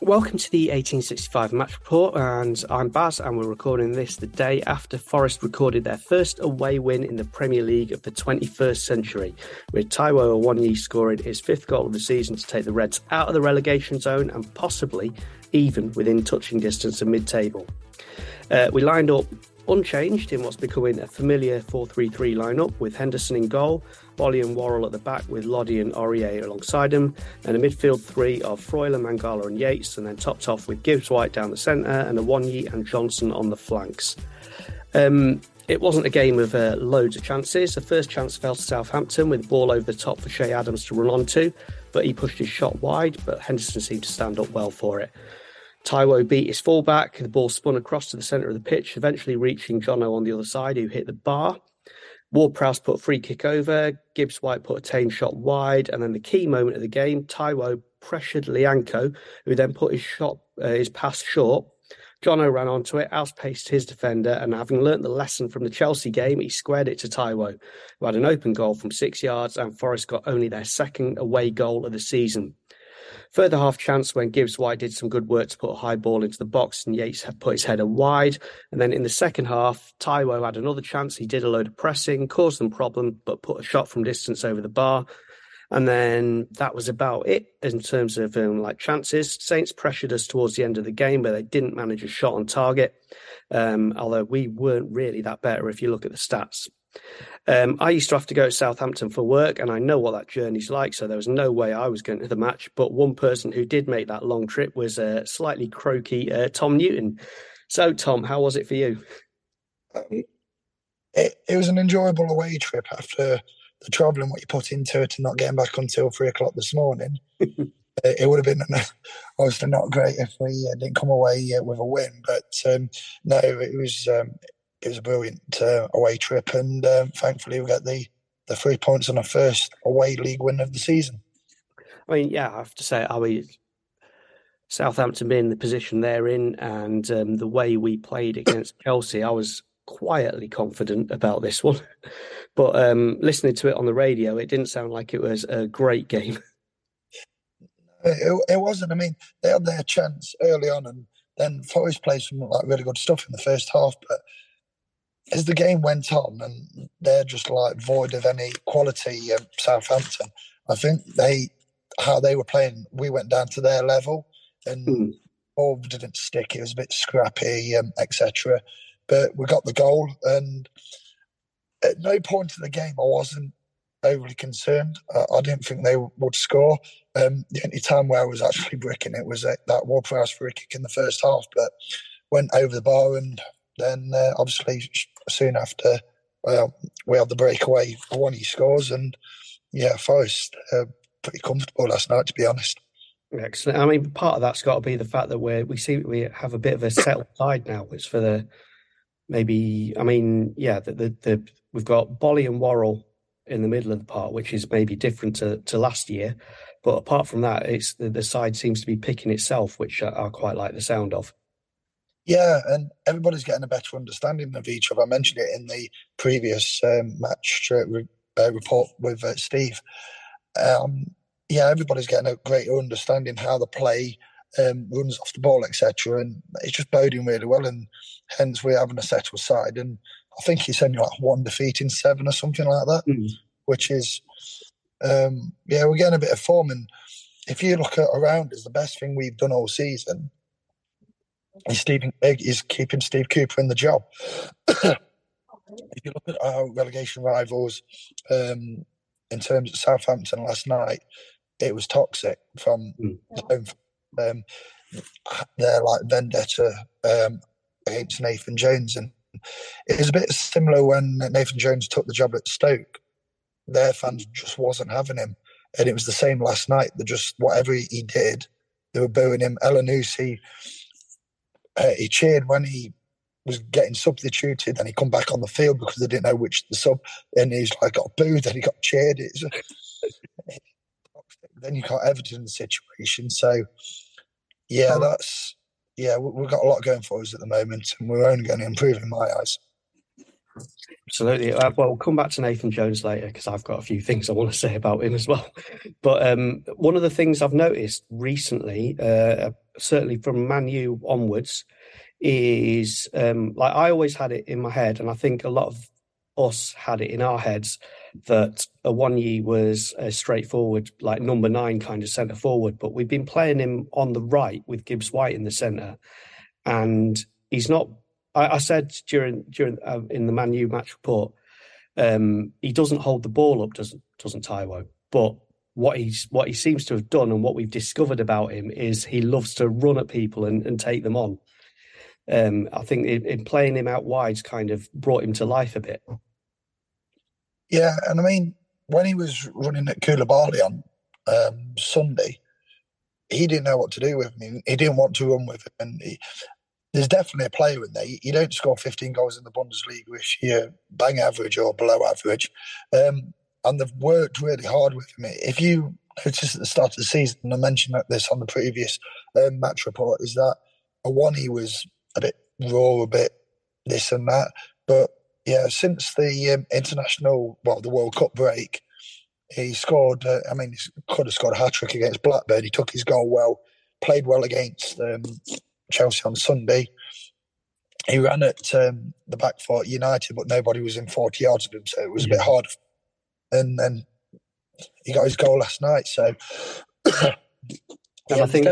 Welcome to the 1865 match report, and I'm Baz, and we're recording this the day after Forest recorded their first away win in the Premier League of the 21st century, with Taiwo Awoniyi scoring his fifth goal of the season to take the Reds out of the relegation zone and possibly even within touching distance of mid-table. Uh, we lined up unchanged in what's becoming a familiar 4-3-3 lineup with Henderson in goal, Boly and Worrall at the back with Lodi and Aurier alongside him, and a midfield three of Freuler, Mangala and Yates, and then topped off with Gibbs White down the centre and Awoniyi and Johnson on the flanks. Um, it wasn't a game of uh, loads of chances. The first chance fell to Southampton with ball over the top for Che Adams to run onto, but he pushed his shot wide, but Henderson seemed to stand up well for it. Taiwo beat his fullback, the ball spun across to the centre of the pitch, eventually reaching Jono on the other side, who hit the bar. Ward Prowse put a free kick over. Gibbs White put a tame shot wide. And then the key moment of the game, Taiwo pressured Lyanco, who then put his shot, uh, his pass short. Jono ran onto it, outpaced his defender, and having learnt the lesson from the Chelsea game, he squared it to Taiwo, who had an open goal from six yards, and Forest got only their second away goal of the season. Further half chance when Gibbs White did some good work to put a high ball into the box and Yates had put his header wide. And then in the second half, Taiwo had another chance. He did a load of pressing, caused them problem, but put a shot from distance over the bar. And then that was about it in terms of um, like chances. Saints pressured us towards the end of the game, but they didn't manage a shot on target. Um, although we weren't really that better if you look at the stats. Um, I used to have to go to Southampton for work, and I know what that journey's like. So there was no way I was going to the match. But one person who did make that long trip was a uh, slightly croaky uh, Tom Newton. So, Tom, how was it for you? Um, it, it was an enjoyable away trip after the travelling what you put into it and not getting back until three o'clock this morning. it, it, would have been obviously not great if we uh, didn't come away uh, with a win. But um, no, it was um, it was a brilliant uh, away trip, and um, thankfully we got the the three points on our first away league win of the season. I mean, yeah, I have to say, are we Southampton being in the position they're in, and um, the way we played against Chelsea, I was quietly confident about this one. but um, listening to it on the radio, it didn't sound like it was a great game. It, it wasn't. I mean, they had their chance early on, and then Forest played some like really good stuff in the first half, but as the game went on and they're just like void of any quality, um, Southampton, I think they, how they were playing, we went down to their level and mm. all didn't stick. It was a bit scrappy, um, etc. But we got the goal and at no point in the game I wasn't overly concerned. Uh, I didn't think they would score. Um, the only time where I was actually bricking it was at that Ward Prowse free kick in the first half, but went over the bar and then uh, obviously soon after, well, we had the breakaway. for One he scores, and yeah, Forest uh, pretty comfortable last night, to be honest. Excellent. I mean, part of that's got to be the fact that we we see we have a bit of a settled side now. It's for the maybe. I mean, yeah, the the, the we've got Boly and Worrall in the middle of the park, which is maybe different to, to last year. But apart from that, it's the, the side seems to be picking itself, which I, I quite like the sound of. Yeah, and everybody's getting a better understanding of each other. I mentioned it in the previous um, match uh, uh, report with uh, Steve. Um, yeah, everybody's getting a greater understanding how the play um, runs off the ball, etc. And it's just boding really well, and hence we're having a settled side. And I think he's only like one defeat in seven or something like that, mm. which is Um, yeah, we're getting a bit of form, and if you look at around us, the best thing we've done all season is Stephen is keeping Steve Cooper in the job. if you look at our relegation rivals, um, in terms of Southampton last night, it was toxic from mm. um, their like vendetta um, against Nathan Jones, and it was a bit similar when Nathan Jones took the job at Stoke. Their fans just wasn't having him, and it was the same last night. They just whatever he did, they were booing him. Elyounoussi, uh, he cheered when he was getting substituted, and he come back on the field because they didn't know which the sub, and he's like got booed, and he got cheered. It's, then you got Everton in the situation, so yeah, that's yeah, we've got a lot going for us at the moment, and we're only going to improve in my eyes. Absolutely. Uh, well, we'll come back to Nathan Jones later because I've got a few things I want to say about him as well. But um, one of the things I've noticed recently, uh, certainly from Man U onwards, is um, like I always had it in my head, and I think a lot of us had it in our heads that Awoniyi was a straightforward, like number nine kind of centre forward, but we've been playing him on the right with Gibbs White in the centre, and he's not. I, I said during during uh, in the Man U match report, um, he doesn't hold the ball up, doesn't doesn't Taiwo, but what he's what he seems to have done and what we've discovered about him is he loves to run at people and, and take them on. Um, I think in, in playing him out wide's kind of brought him to life a bit. Yeah, and I mean, when he was running at Koulibaly on um, Sunday, he didn't know what to do with him. He didn't want to run with him. And he, there's definitely a player in there. You don't score 15 goals in the Bundesliga which you're bang average or below average. Um, and they've worked really hard with him. If you notice at the start of the season, and I mentioned this on the previous um, match report, is that Awoniyi was a bit raw, a bit this and that. But yeah, since the um, international, well, the World Cup break, he scored. Uh, I mean, he could have scored a hat trick against Blackburn. He took his goal well, played well against um, Chelsea on Sunday. He ran at um, the back for United, but nobody was in 40 yards of him, so it was a bit hard. And then he got his goal last night. So And yeah, I think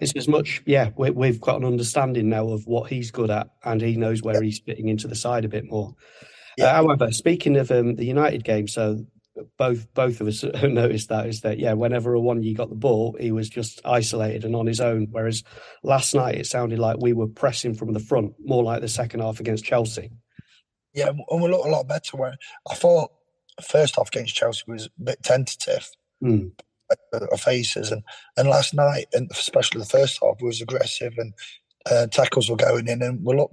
it's as much, yeah, we, have got an understanding now of what he's good at, and he knows where yeah. he's fitting into the side a bit more. Yeah. Uh, however, speaking of um, the United game, so both both of us noticed that is that yeah, whenever Awoniyi got the ball, he was just isolated and on his own. Whereas last night it sounded like we were pressing from the front, more like the second half against Chelsea. Yeah, and we looked a lot better. Where I thought first half against Chelsea was a bit tentative. Mm our faces. And and last night, and especially the first half, was aggressive and uh, tackles were going in. And we look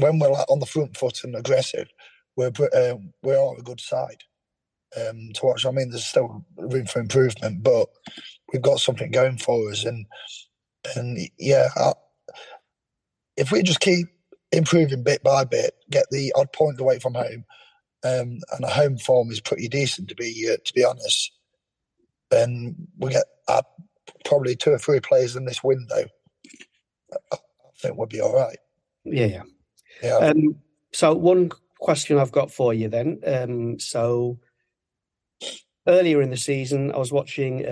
when we're like on the front foot and aggressive, we're uh, we are on a good side um, to watch. I mean, there's still room for improvement, but we've got something going for us. And and yeah, I, if we just keep improving bit by bit, get the odd point away from home. Um, and a home form is pretty decent to be uh, to be honest then we get uh, probably two or three players in this window. I think we'll be all right. Yeah, yeah. yeah. Um, so one question I've got for you then. Um, so earlier in the season, I was watching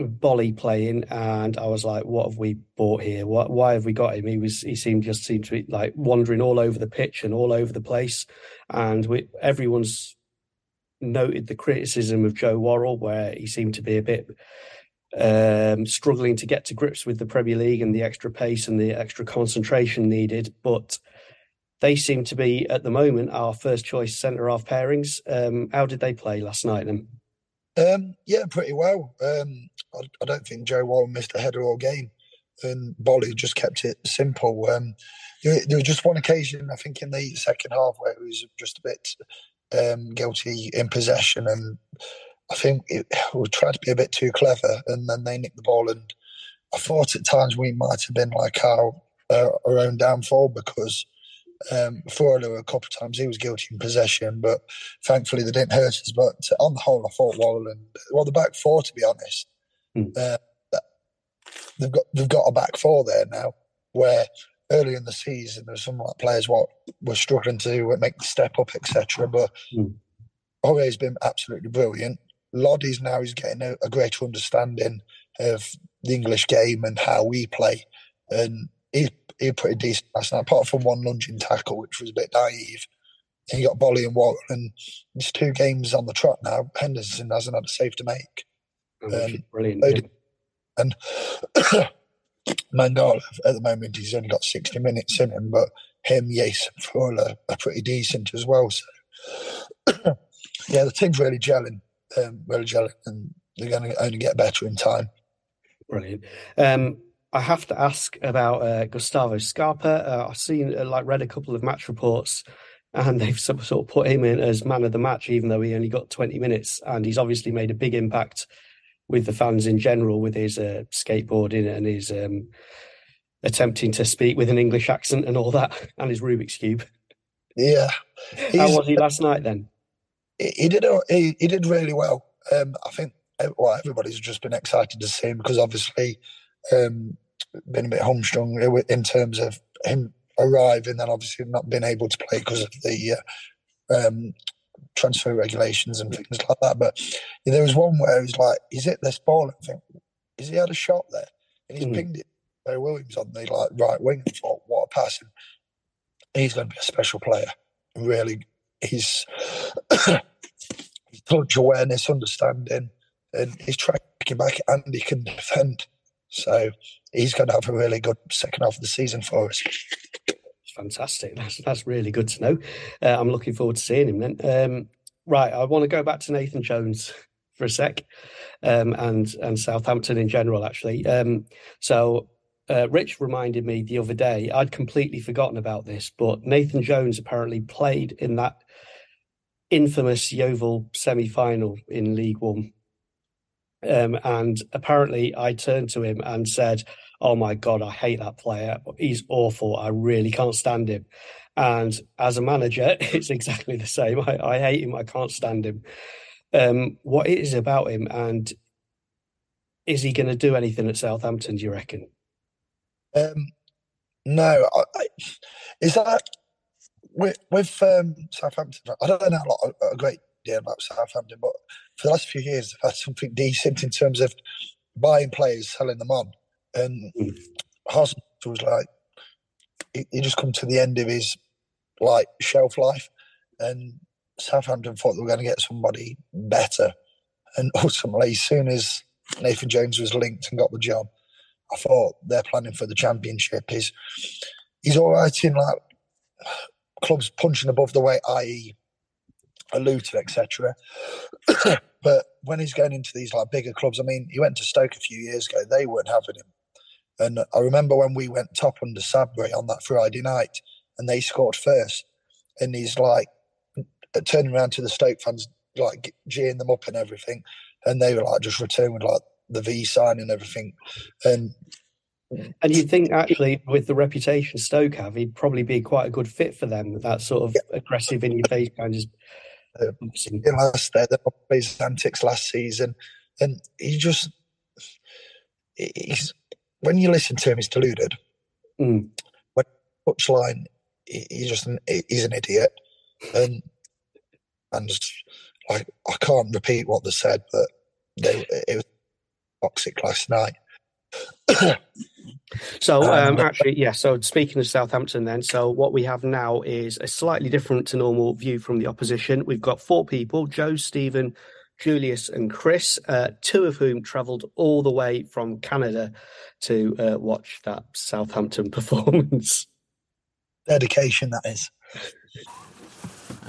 Boly playing, and I was like, "What have we bought here? What, why have we got him?" He was he seemed just seemed to be like wandering all over the pitch and all over the place, and we, everyone's noted the criticism of Joe Worrall, where he seemed to be a bit um, struggling to get to grips with the Premier League and the extra pace and the extra concentration needed. But they seem to be at the moment our first choice centre half pairings. Um, how did they play last night then? Um, yeah, pretty well. Um, I, I, don't think Joe Worrall missed a header all game, and Boly just kept it simple. Um, there, there was just one occasion, I think, in the second half where he was just a bit um, guilty in possession, and I think it, we tried to be a bit too clever, and then they nicked the ball. And I thought at times we might have been like our uh, our own downfall because um, Freuler a couple of times he was guilty in possession, but thankfully they didn't hurt us. But on the whole, I thought Worrall and well the back four, to be honest, mm. uh, they've got they've got a back four there now where early in the season, there's some like players what were struggling to make the step up, etc. But mm. Aurier's been absolutely brilliant. Lodi's now is getting a, a, greater understanding of the English game and how we play, and he he pretty decent last night. Apart from one lunging tackle, which was a bit naive, he got Boly and Watt, and it's two games on the trot now. Henderson hasn't had a save to make. Um, brilliant. And Mangala at the moment he's only got sixty minutes in him, but him, yes, Fuller are pretty decent as well. So yeah, the team's really gelling, um, really gelling, and they're going to only get better in time. Brilliant. Um, I have to ask about uh, Gustavo Scarpa. Uh, I've seen, uh, like, read a couple of match reports, and they've sort of put him in as man of the match, even though he only got 20 minutes. And he's obviously made a big impact with the fans in general, with his uh, skateboarding and his um, attempting to speak with an English accent and all that, and his Rubik's cube. Yeah. How was he last night then? He did. He, he did really well. Um, I think well, everybody's just been excited to see him because obviously um, been a bit hamstrung in terms of him arriving and obviously not being able to play because of the uh, um, transfer regulations and things like that. But yeah, there was one where he was like, "Is it this ball?" I think, "Is he had a shot there?" And he's mm. pinged it. Barry Williams on the like right wing and thought, "What a pass!" And he's going to be a special player. Really, he's touch awareness, understanding, and he's tracking back and he can defend. So he's going to have a really good second half of the season for us. Fantastic. That's that's really good to know. Uh, I'm looking forward to seeing him then. Um, right, I want to go back to Nathan Jones for a sec, um, and and Southampton in general. Actually, um, so uh, Rich reminded me the other day. I'd completely forgotten about this, but Nathan Jones apparently played in that infamous Yeovil semi-final in League One. Um, and apparently, I turned to him and said, "Oh my god, I hate that player. He's awful. I really can't stand him." And as a manager, it's exactly the same. I, I hate him. I can't stand him. Um, what is about him, and is he going to do anything at Southampton? Do you reckon? Um, no, I, I, is that with, with um, Southampton? I don't know a lot, a great about Southampton, but for the last few years, they've had something decent in terms of buying players, selling them on, and mm. was like he, he just come to the end of his like shelf life, and Southampton thought they were going to get somebody better, and ultimately, as soon as Nathan Jones was linked and got the job, I thought they're planning for the championship. He's he's all right in like clubs punching above the weight, i.e., a Luton, etc. but when he's going into these like bigger clubs, I mean, he went to Stoke a few years ago. They weren't having him, and I remember when we went top under Sabri on that Friday night, and they scored first, and he's like turning around to the Stoke fans, like geeing them up and everything, and they were like just returning with like the V sign and everything. And and you'd think actually, with the reputation Stoke have, he'd probably be quite a good fit for them. That sort of yeah. aggressive in your face kind of. Uh, last there, his antics last season, and he just he's when you listen to him, he's deluded. Mm. When touchline, he's just an, he's an idiot, and and like I can't repeat what they said, but they, it was toxic last night. so um, um actually, yeah. So speaking of Southampton, then, so what we have now is a slightly different to normal view from the opposition. We've got four people: Joe, Stephen, Julius, and Chris. Uh, two of whom travelled all the way from Canada to uh, watch that Southampton performance. Dedication, that is.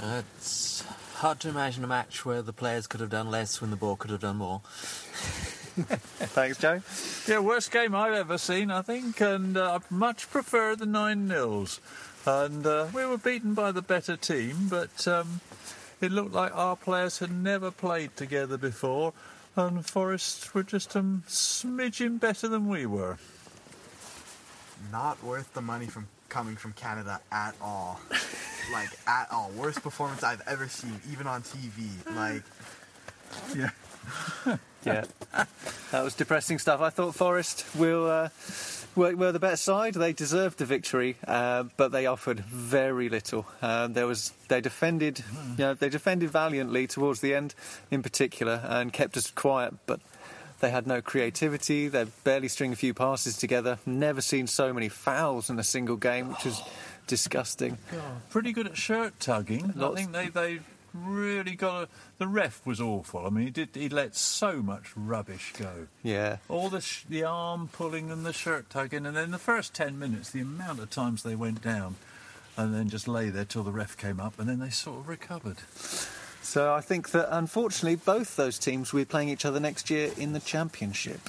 Uh, it's hard to imagine a match where the players could have done less when the ball could have done more. Thanks, Joe. Yeah, worst game I've ever seen, I think, and uh, I much prefer the nine nils. And uh, we were beaten by the better team, but um, it looked like our players had never played together before, and Forest were just a smidgen better than we were. Not worth the money from coming from Canada at all. like at all. Worst performance I've ever seen, even on TV. Like, yeah. yeah, that was depressing stuff. I thought Forest will uh, were, were the better side. They deserved the victory, uh, but they offered very little. Uh, there was they defended, you know, they defended valiantly towards the end, in particular, and kept us quiet. But they had no creativity. They barely string a few passes together. Never seen so many fouls in a single game, which was disgusting. Pretty good at shirt tugging. I think they they really got a. The ref was awful. I mean, he did he let so much rubbish go. Yeah. All the sh- the arm pulling and the shirt tugging, and then the first ten minutes, the amount of times they went down, and then just lay there till the ref came up, and then they sort of recovered. So I think that unfortunately both those teams will be playing each other next year in the championship.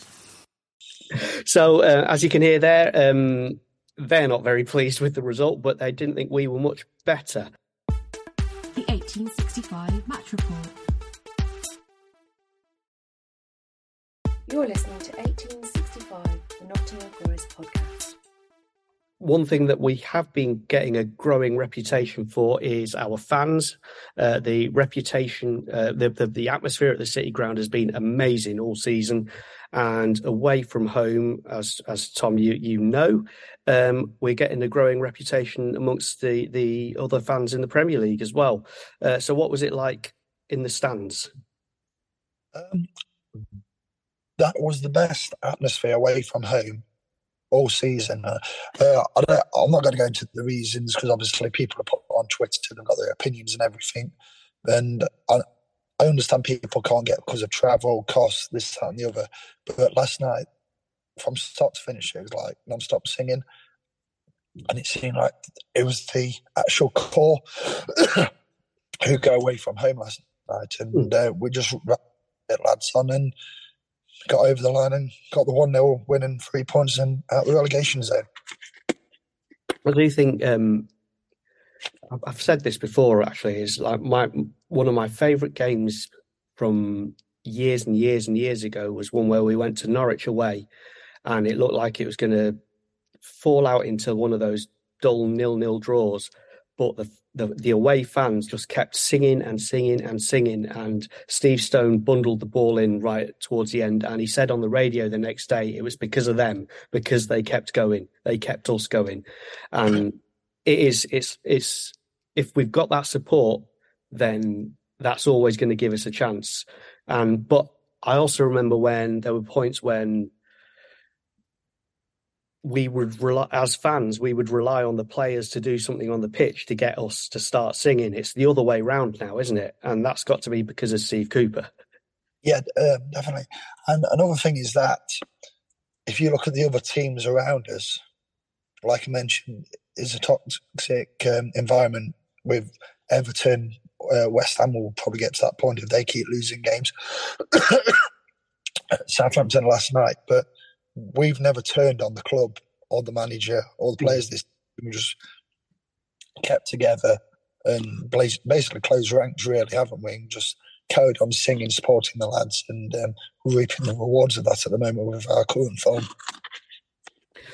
So, uh, as you can hear there, um, they're not very pleased with the result, but they didn't think we were much better. The 1865 Match Report. You're listening to 1865, the Nottingham Forest podcast. One thing that we have been getting a growing reputation for is our fans. Uh, the reputation, uh, the, the the atmosphere at the City Ground has been amazing all season, and away from home, as as Tom you you know, um, we're getting a growing reputation amongst the the other fans in the Premier League as well. Uh, so, what was it like in the stands? Um, that was the best atmosphere away from home all season. Uh, uh, I don't, I'm not going to go into the reasons because obviously people are put on Twitter and they've got their opinions and everything. And I, I understand people can't get because of travel costs, this, that, and the other. But last night, from start to finish, it was like non-stop singing, and it seemed like it was the actual core who go away from home last night, and uh, we just wrapped it lads on and got over the line and got the one 0 winning three points and out the relegation zone. I do think um, I've- I've said this before. Actually, is like my one of my favourite games from years and years and years ago was one where we went to Norwich away, and it looked like it was going to fall out into one of those dull nil-nil draws. But the, the the away fans just kept singing and singing and singing, and Steve Stone bundled the ball in right towards the end, and he said on the radio the next day it was because of them, because they kept going, they kept us going, and it is it's it's if we've got that support, then that's always going to give us a chance. And but I also remember when there were points when we would rely as fans we would rely on the players to do something on the pitch to get us to start singing it's the other way round now isn't it and that's got to be because of steve cooper Yeah, um, definitely. And another thing is that if you look at the other teams around us, like I mentioned, is a toxic um, environment with Everton. Uh, West Ham will probably get to that point if they keep losing games. Southampton last night, but we've never turned on the club or the manager or the players. This we just kept together and basically closed ranks, really, haven't we? And just carried on singing, supporting the lads, and um, reaping the rewards of that at the moment with our current form.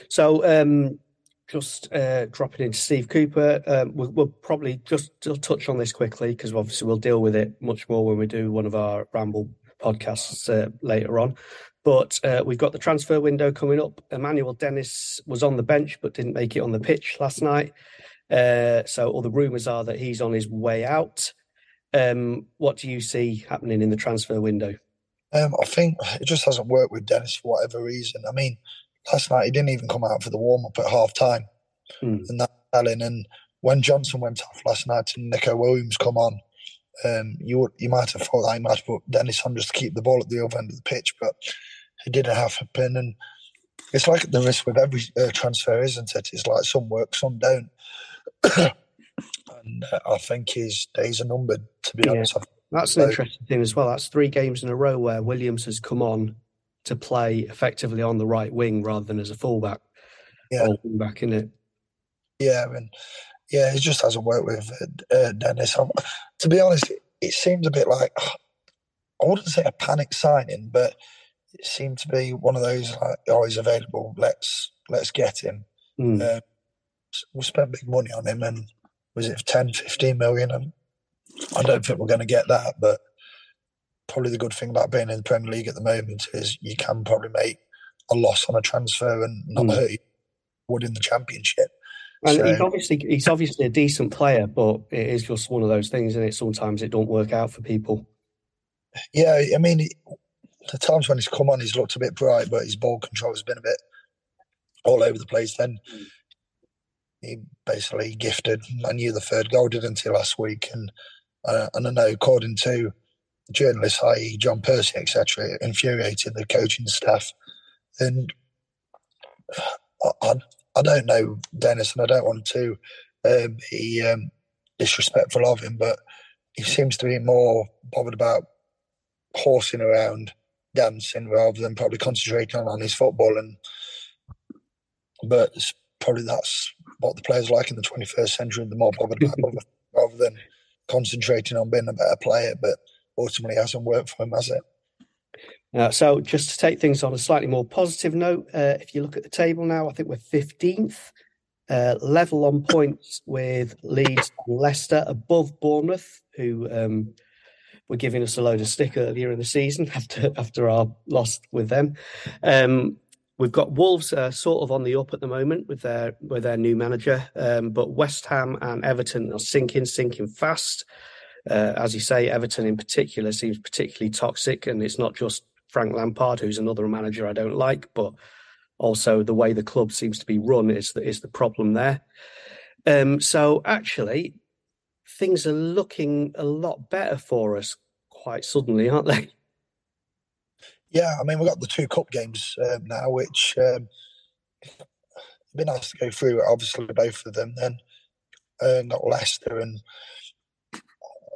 So, um, just uh, dropping into Steve Cooper, um, we'll, we'll probably just, just touch on this quickly because obviously we'll deal with it much more when we do one of our Ramble podcasts uh, later on. But uh, we've got the transfer window coming up. Emmanuel Dennis was on the bench but didn't make it on the pitch last night. Uh, so all the rumours are that he's on his way out. Um, what do you see happening in the transfer window? Um, I think it just hasn't worked with Dennis for whatever reason. I mean, last night he didn't even come out for the warm up at half time, Hmm. and that telling. And when Johnson went off last night and Neco Williams come on, um, you you might have thought that he might put Dennis on just to keep the ball at the other end of the pitch, but it didn't happen. And it's like the risk with every uh, transfer, isn't it? It's like some work, some don't. and uh, I think his days are numbered. To be Yeah. honest, I That's an interesting thing as well. That's three games in a row where Williams has come on to play effectively on the right wing rather than as a fullback Yeah. wingback, in it? Yeah, and yeah, it just hasn't worked with uh, uh, Dennis. i to be honest, it, it seemed a bit like I wouldn't say a panic signing, but it seemed to be one of those like, oh, he's available. Let's let's get him. Um, s- we spent big money on him, and was it 10, 15 million? And I don't think we're going to get that, but probably the good thing about being in the Premier League at the moment is you can probably make a loss on a transfer and not mm. hurt you would in the championship. And so, he's obviously he's obviously a decent player, but it is just one of those things, and it sometimes it don't work out for people. Yeah, I mean, the times when he's come on, he's looked a bit bright, but his ball control has been a bit all over the place. Then he basically gifted. I knew the third goal didn't he last week, and uh, and I know according to journalists, i.e., John Percy, etc., infuriated the coaching staff. And I, I, I don't know Dennis, and I don't want to uh, be um, disrespectful of him, but he seems to be more bothered about horsing around, dancing, rather than probably concentrating on, on his football. And but probably that's what the players like in the 21st century. They're more bothered about rather than concentrating on being a better player. But ultimately, hasn't worked for him, has it? Uh, so, just to take things on a slightly more positive note, uh, if you look at the table now, I think we're 15th, uh, level on points with Leeds and Leicester, above Bournemouth, who um, were giving us a load of stick earlier in the season after after our loss with them. Um, we've got Wolves uh, sort of on the up at the moment with their with their new manager, um, but West Ham and Everton are sinking, sinking fast. Uh, as you say, Everton in particular seems particularly toxic, and it's not just Frank Lampard, who's another manager I don't like, but also the way the club seems to be run is the, is the problem there. Um, so actually, things are looking a lot better for us quite suddenly, aren't they? Yeah, I mean we've got the two cup games um, now, which um, it'd be nice to go through. Obviously, both of them. Then uh, got Leicester, and I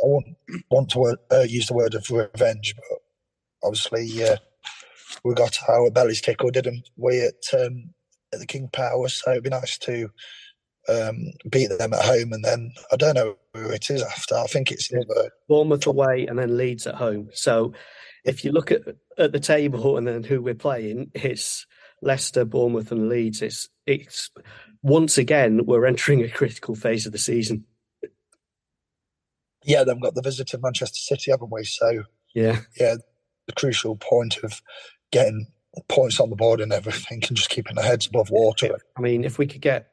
won't want to uh, use the word of revenge, but obviously uh, we got our bellies tickled, didn't we, at um, at the King Power? So it'd be nice to um, beat them at home, and then I don't know who it is after. I think it's either Bournemouth away and then Leeds at home. So if you look at at the table and then who we're playing, it's Leicester, Bournemouth, and Leeds. It's it's once again we're entering a critical phase of the season. Yeah, they've got the visit of Manchester City, haven't we? So yeah, yeah, the crucial point of getting points on the board and everything and just keeping the heads above water. I mean, if we could get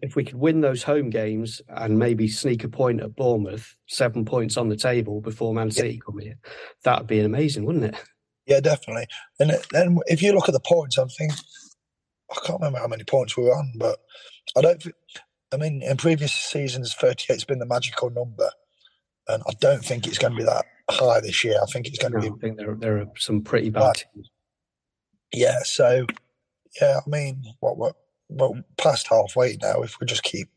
if we could win those home games and maybe sneak a point at Bournemouth, seven points on the table before Man City yeah. come here, that would be amazing, wouldn't it? Yeah, definitely. And then if you look at the points, I'm thinking, I can't remember how many points we were on, but I don't. I mean, in previous seasons, 38 has been the magical number, and I don't think it's going to be that high this year. I think it's going to be. I think there there are some pretty bad teams. Yeah, so yeah, I mean, what what well past halfway now. If we just keep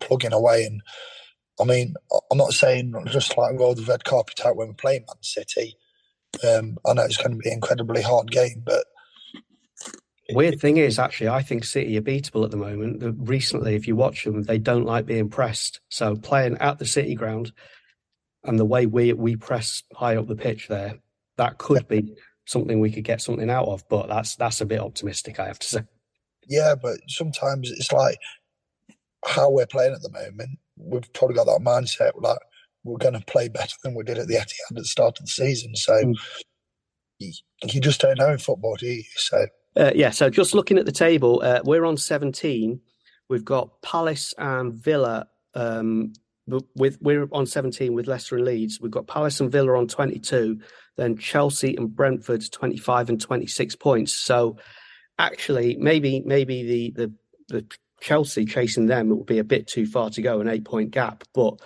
plugging away, and I mean, I'm not saying just like roll the red carpet out when we play Man City. Um, I know it's going to be an incredibly hard game, but Weird thing is, actually, I think City are beatable at the moment. Recently, if you watch them, they don't like being pressed. So playing at the City ground and the way we we press high up the pitch there, that could be something we could get something out of. But that's that's a bit optimistic, I have to say. Yeah, but sometimes it's like how we're playing at the moment. We've probably got that mindset like we're going to play better than we did at the Etihad at the start of the season. So mm. you, you, just don't know in football, do you? So uh, yeah. So just looking at the table, uh, we're on 17. We've got Palace and Villa um, with we're on 17 with Leicester and Leeds. We've got Palace and Villa on 22, then Chelsea and Brentford 25 and 26 points. So actually, maybe maybe the the, the Chelsea chasing them it would be a bit too far to go, an eight point gap. But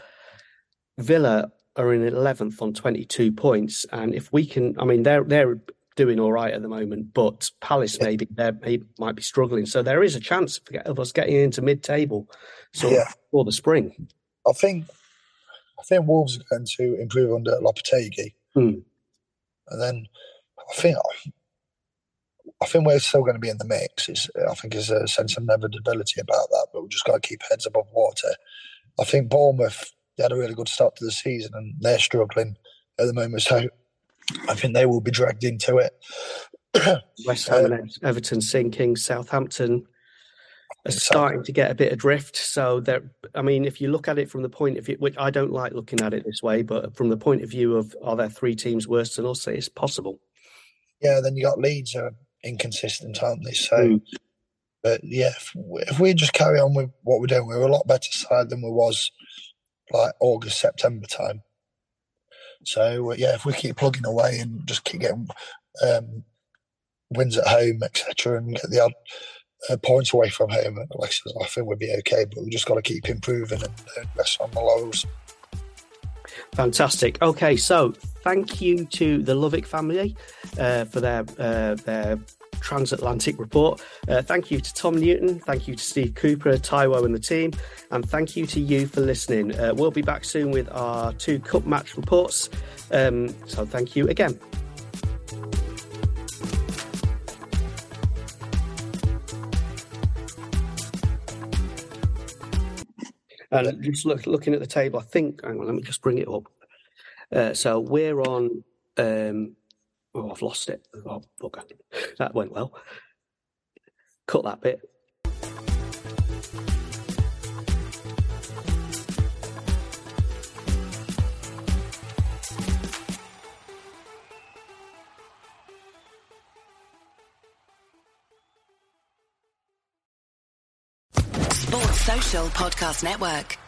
Villa are in 11th on 22 points, and if we can, I mean, they're they're doing all right at the moment, but Palace maybe they might be struggling. So there is a chance of us getting into mid table, so yeah. for the spring. I think I think Wolves are going to improve under Lopetegui, hmm. and then I think I think we're still going to be in the mix. It's, I think there's a sense of inevitability about that, but we've just got to keep heads above water. I think Bournemouth they had a really good start to the season, and they're struggling at the moment. So I think they will be dragged into it. West Ham and Everton sinking, Southampton are starting to get a bit adrift. So that I mean, if you look at it from the point of view, which I don't like looking at it this way, but from the point of view of are there three teams worse than us? It's possible. Yeah, then you got Leeds are inconsistent, aren't they? So, mm. but yeah, if, if, we just carry on with what we're doing, we're a lot better side than we was like August, September time. So uh, yeah, if we keep plugging away and just keep getting um, wins at home, etc., and get the odd uh, points away from home, like I think we'll be okay. But we've just got to keep improving and uh, rest on the lows. Fantastic. Okay, so thank you to the Lovick family uh, for their uh, their transatlantic report. Uh, thank you to Tom Newton. Thank you to Steve Cooper, Taiwo, and the team. And thank you to you for listening. Uh, we'll be back soon with our two cup match reports. Um, so thank you again. And just look, looking at the table, I think, hang on, let me just bring it up. Uh, so we're on, um, oh, I've lost it. Oh, okay. That went well. Cut that bit. Podcast Network.